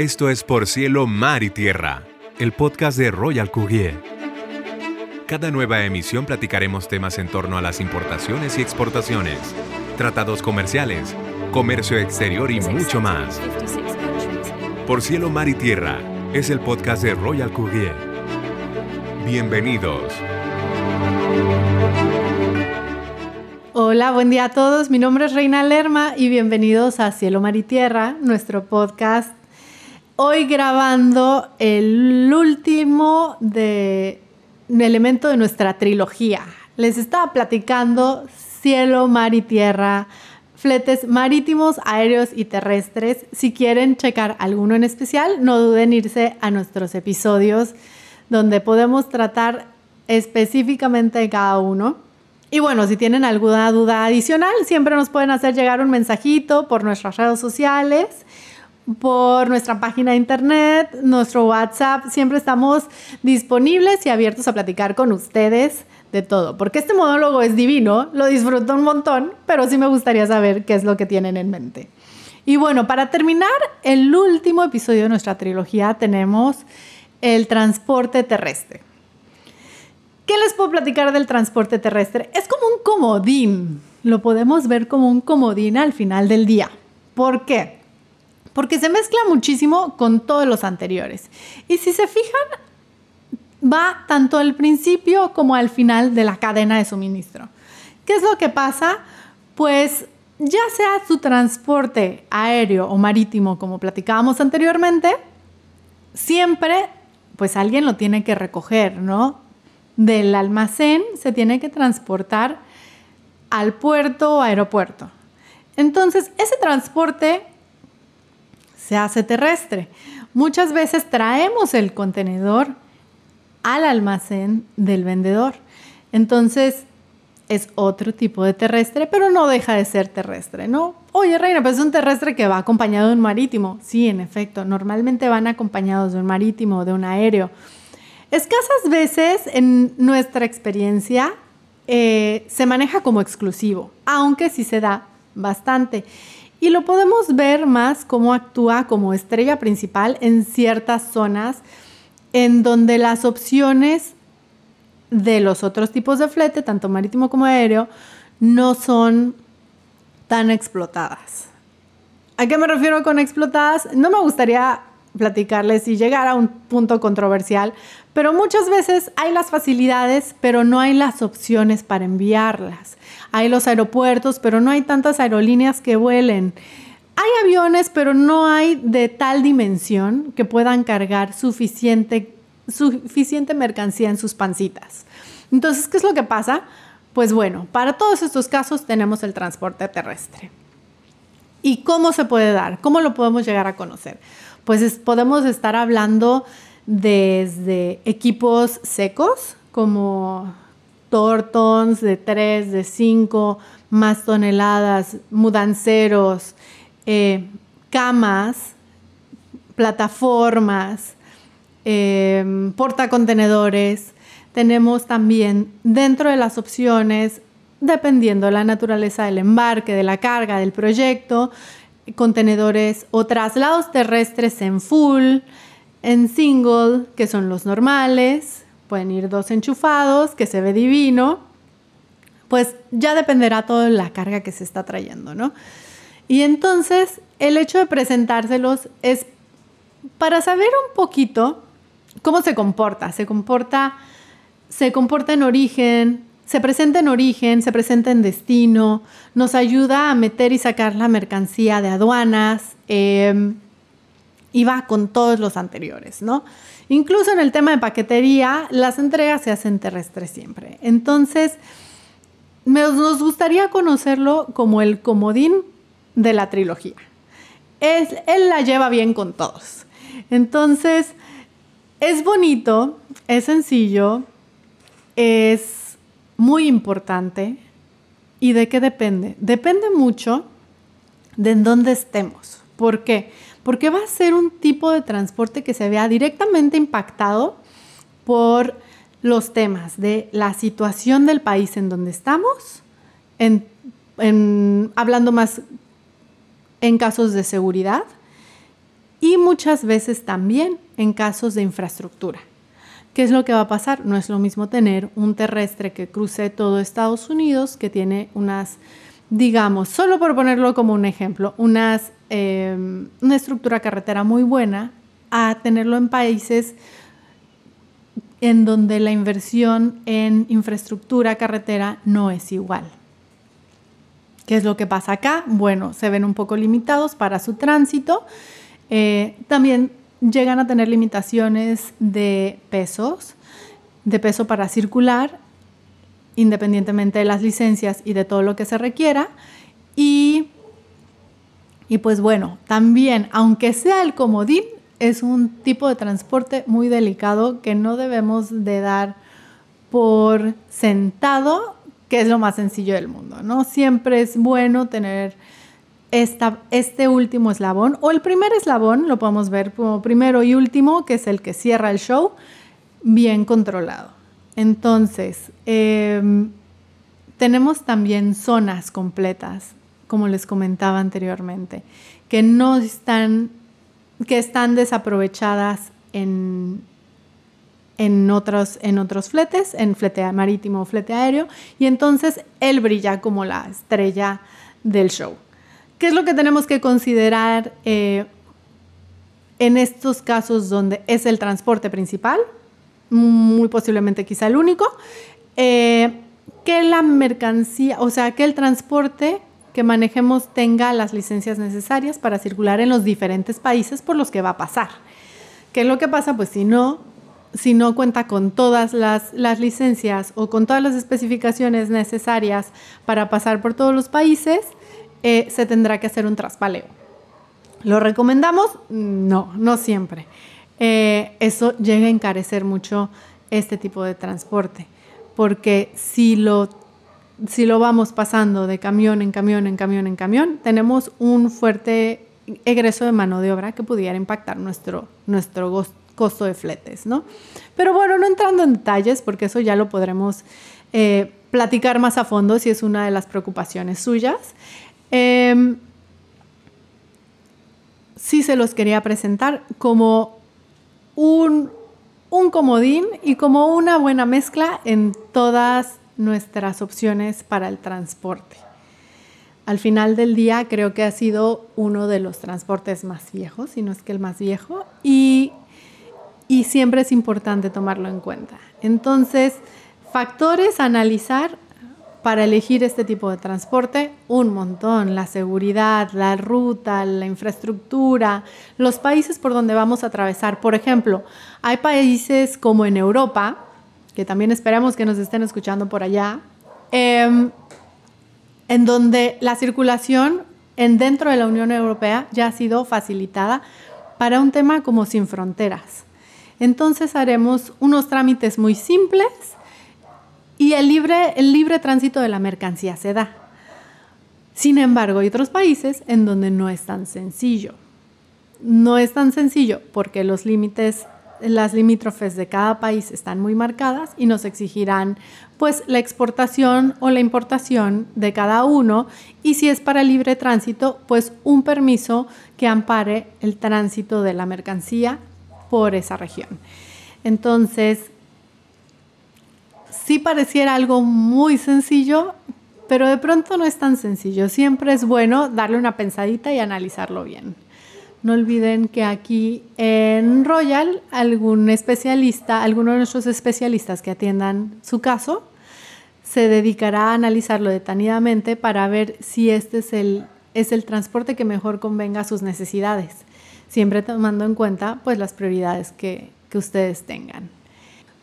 Esto es Por Cielo, Mar y Tierra, el podcast de Royal Courier. Cada nueva emisión platicaremos temas en torno a las importaciones y exportaciones, tratados comerciales, comercio exterior y mucho más. Por Cielo, Mar y Tierra es el podcast de Royal Courier. Bienvenidos. Hola, buen día a todos. Mi nombre es Reina Lerma y bienvenidos a Cielo, Mar y Tierra, nuestro podcast hoy grabando el último de, elemento de nuestra trilogía. Les estaba platicando cielo, mar y tierra, fletes marítimos, aéreos y terrestres. Si quieren checar alguno en especial, no duden en irse a nuestros episodios donde podemos tratar específicamente de cada uno. Y bueno, si tienen alguna duda adicional, siempre nos pueden hacer llegar un mensajito por nuestras redes sociales por nuestra página de internet, nuestro WhatsApp. Siempre estamos disponibles y abiertos a platicar con ustedes de todo. Porque este monólogo es divino, lo disfruto un montón, pero sí me gustaría saber qué es lo que tienen en mente. Y bueno, para terminar el último episodio de nuestra trilogía tenemos el transporte terrestre. ¿Qué les puedo platicar del transporte terrestre? Es como un comodín. Lo podemos ver como un comodín al final del día. ¿Por qué? Porque se mezcla muchísimo con todos los anteriores. Y si se fijan, va tanto al principio como al final de la cadena de suministro. ¿Qué es lo que pasa? Pues ya sea su transporte aéreo o marítimo, como platicábamos anteriormente, siempre pues alguien lo tiene que recoger, ¿no? Del almacén se tiene que transportar al puerto o aeropuerto. Entonces, ese transporte se hace terrestre. Muchas veces traemos el contenedor al almacén del vendedor. Entonces, es otro tipo de terrestre, pero no deja de ser terrestre, ¿no? Oye, Reina, pues es un terrestre que va acompañado de un marítimo. Sí, en efecto, normalmente van acompañados de un marítimo o de un aéreo. Escasas veces en nuestra experiencia eh, se maneja como exclusivo, aunque sí se da bastante. Y lo podemos ver más cómo actúa como estrella principal en ciertas zonas en donde las opciones de los otros tipos de flete, tanto marítimo como aéreo, no son tan explotadas. ¿A qué me refiero con explotadas? No me gustaría platicarles y llegar a un punto controversial, pero muchas veces hay las facilidades, pero no hay las opciones para enviarlas. Hay los aeropuertos, pero no hay tantas aerolíneas que vuelen. Hay aviones, pero no hay de tal dimensión que puedan cargar suficiente, suficiente mercancía en sus pancitas. Entonces, ¿qué es lo que pasa? Pues bueno, para todos estos casos tenemos el transporte terrestre. ¿Y cómo se puede dar? ¿Cómo lo podemos llegar a conocer? Pues podemos estar hablando desde equipos secos como tortons de 3, de 5, más toneladas, mudanceros, eh, camas, plataformas, eh, portacontenedores. Tenemos también dentro de las opciones, dependiendo de la naturaleza del embarque, de la carga, del proyecto, contenedores o traslados terrestres en full, en single, que son los normales, pueden ir dos enchufados, que se ve divino, pues ya dependerá todo de la carga que se está trayendo, ¿no? Y entonces el hecho de presentárselos es para saber un poquito cómo se comporta, se comporta, se comporta en origen, se presenta en origen, se presenta en destino, nos ayuda a meter y sacar la mercancía de aduanas em, y va con todos los anteriores, ¿no? Incluso en el tema de paquetería, las entregas se hacen terrestres siempre. Entonces, nos gustaría conocerlo como el comodín de la trilogía. Es, él la lleva bien con todos. Entonces, es bonito, es sencillo, es muy importante. ¿Y de qué depende? Depende mucho de en dónde estemos. ¿Por qué? Porque va a ser un tipo de transporte que se vea directamente impactado por los temas de la situación del país en donde estamos, hablando más en casos de seguridad, y muchas veces también en casos de infraestructura. ¿Qué es lo que va a pasar? No es lo mismo tener un terrestre que cruce todo Estados Unidos, que tiene unas, digamos, solo por ponerlo como un ejemplo, unas, em, una estructura carretera muy buena, a tenerlo en países en donde la inversión en infraestructura carretera no es igual. ¿Qué es lo que pasa acá? Bueno, se ven un poco limitados para su tránsito. Eh, también llegan a tener limitaciones de pesos, de peso para circular, independientemente de las licencias y de todo lo que se requiera. Y, y pues bueno, también, aunque sea el comodín, es un tipo de transporte muy delicado que no debemos de dar por sentado, que es lo más sencillo del mundo, ¿no? Siempre es bueno tener este último eslabón, o el primer eslabón, lo podemos ver como primero y último, que es el que cierra el show, bien controlado. Entonces, em, tenemos también zonas completas, como les comentaba anteriormente, que no están, que están desaprovechadas en, en otros, en otros fletes, en flete marítimo o flete aéreo, y entonces él brilla como la estrella del show. ¿Qué es lo que tenemos que considerar eh, en estos casos donde es el transporte principal? Muy posiblemente quizá el único. Eh, que la mercancía, o sea, que el transporte que manejemos tenga las licencias necesarias para circular en los diferentes países por los que va a pasar. ¿Qué es lo que pasa? Pues si no, si no cuenta con todas las, las, licencias o con todas las especificaciones necesarias para pasar por todos los países, eh, se tendrá que hacer un traspaleo. ¿Lo recomendamos? No, no siempre. Eh, eso llega a encarecer mucho este tipo de transporte, porque si lo, si lo vamos pasando de camión en camión, en camión, en camión, tenemos un fuerte egreso de mano de obra que pudiera impactar nuestro, nuestro costo de fletes, ¿no? Pero bueno, no entrando en detalles, porque eso ya lo podremos eh, platicar más a fondo si es una de las preocupaciones suyas. Eh, sí se los quería presentar como un, un comodín y como una buena mezcla en todas nuestras opciones para el transporte. Al final del día creo que ha sido uno de los transportes más viejos, si no es que el más viejo, y, y siempre es importante tomarlo en cuenta. Entonces, factores a analizar para elegir este tipo de transporte? Un montón. La seguridad, la ruta, la infraestructura, los países por donde vamos a atravesar. Por ejemplo, hay países como en Europa, que también esperamos que nos estén escuchando por allá, em, en donde la circulación en dentro de la Unión Europea ya ha sido facilitada para un tema como sin fronteras. Entonces haremos unos trámites muy simples y el libre, el libre tránsito de la mercancía se da. Sin embargo, hay otros países en donde no es tan sencillo. No es tan sencillo porque los límites, las limítrofes de cada país están muy marcadas y nos exigirán pues la exportación o la importación de cada uno y si es para libre tránsito, pues un permiso que ampare el tránsito de la mercancía por esa región. Entonces, sí pareciera algo muy sencillo, pero de pronto no es tan sencillo. Siempre es bueno darle una pensadita y analizarlo bien. No olviden que aquí en Royal, algún especialista, alguno de nuestros especialistas que atiendan su caso, se dedicará a analizarlo detenidamente para ver si este es el, es el transporte que mejor convenga a sus necesidades, siempre tomando en cuenta pues, las prioridades que, que ustedes tengan.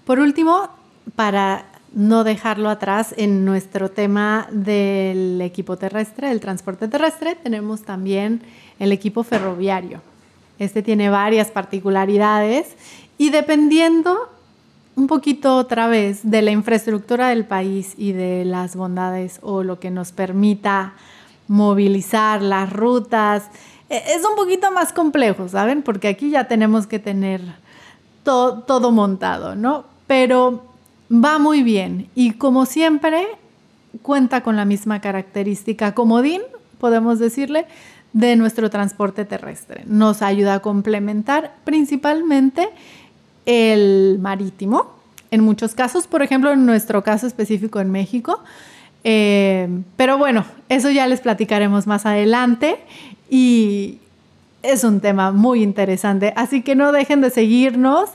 Por último, para no dejarlo atrás en nuestro tema del equipo terrestre, del transporte terrestre, tenemos también el equipo ferroviario. Este tiene varias particularidades y dependiendo un poquito otra vez de la infraestructura del país y de las bondades o lo que nos permita movilizar las rutas, e, es un poquito más complejo, ¿saben? Porque aquí ya tenemos que tener todo montado, ¿no? Pero va muy bien y como siempre cuenta con la misma característica comodín, podemos decirle, de nuestro transporte terrestre. Nos ayuda a complementar principalmente el marítimo. En muchos casos, por ejemplo, en nuestro caso específico en México. Eh, pero bueno, eso ya les platicaremos más adelante y es un tema muy interesante. Así que no dejen de seguirnos.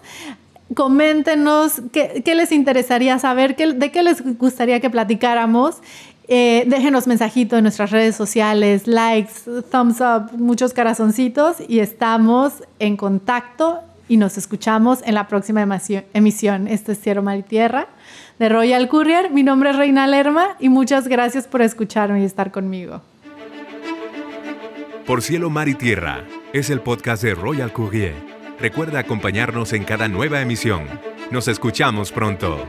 Coméntenos qué, les interesaría saber, de qué les gustaría que platicáramos eh, déjenos mensajito en nuestras redes sociales, likes, thumbs up, muchos corazoncitos y estamos en contacto y nos escuchamos en la próxima emisión. Este es Cielo Mar y Tierra de Royal Courier. Mi nombre es Reina Lerma y muchas gracias por escucharme y estar conmigo. Por Cielo, Mar y Tierra es el podcast de Royal Courier. Recuerda acompañarnos en cada nueva emisión. Nos escuchamos pronto.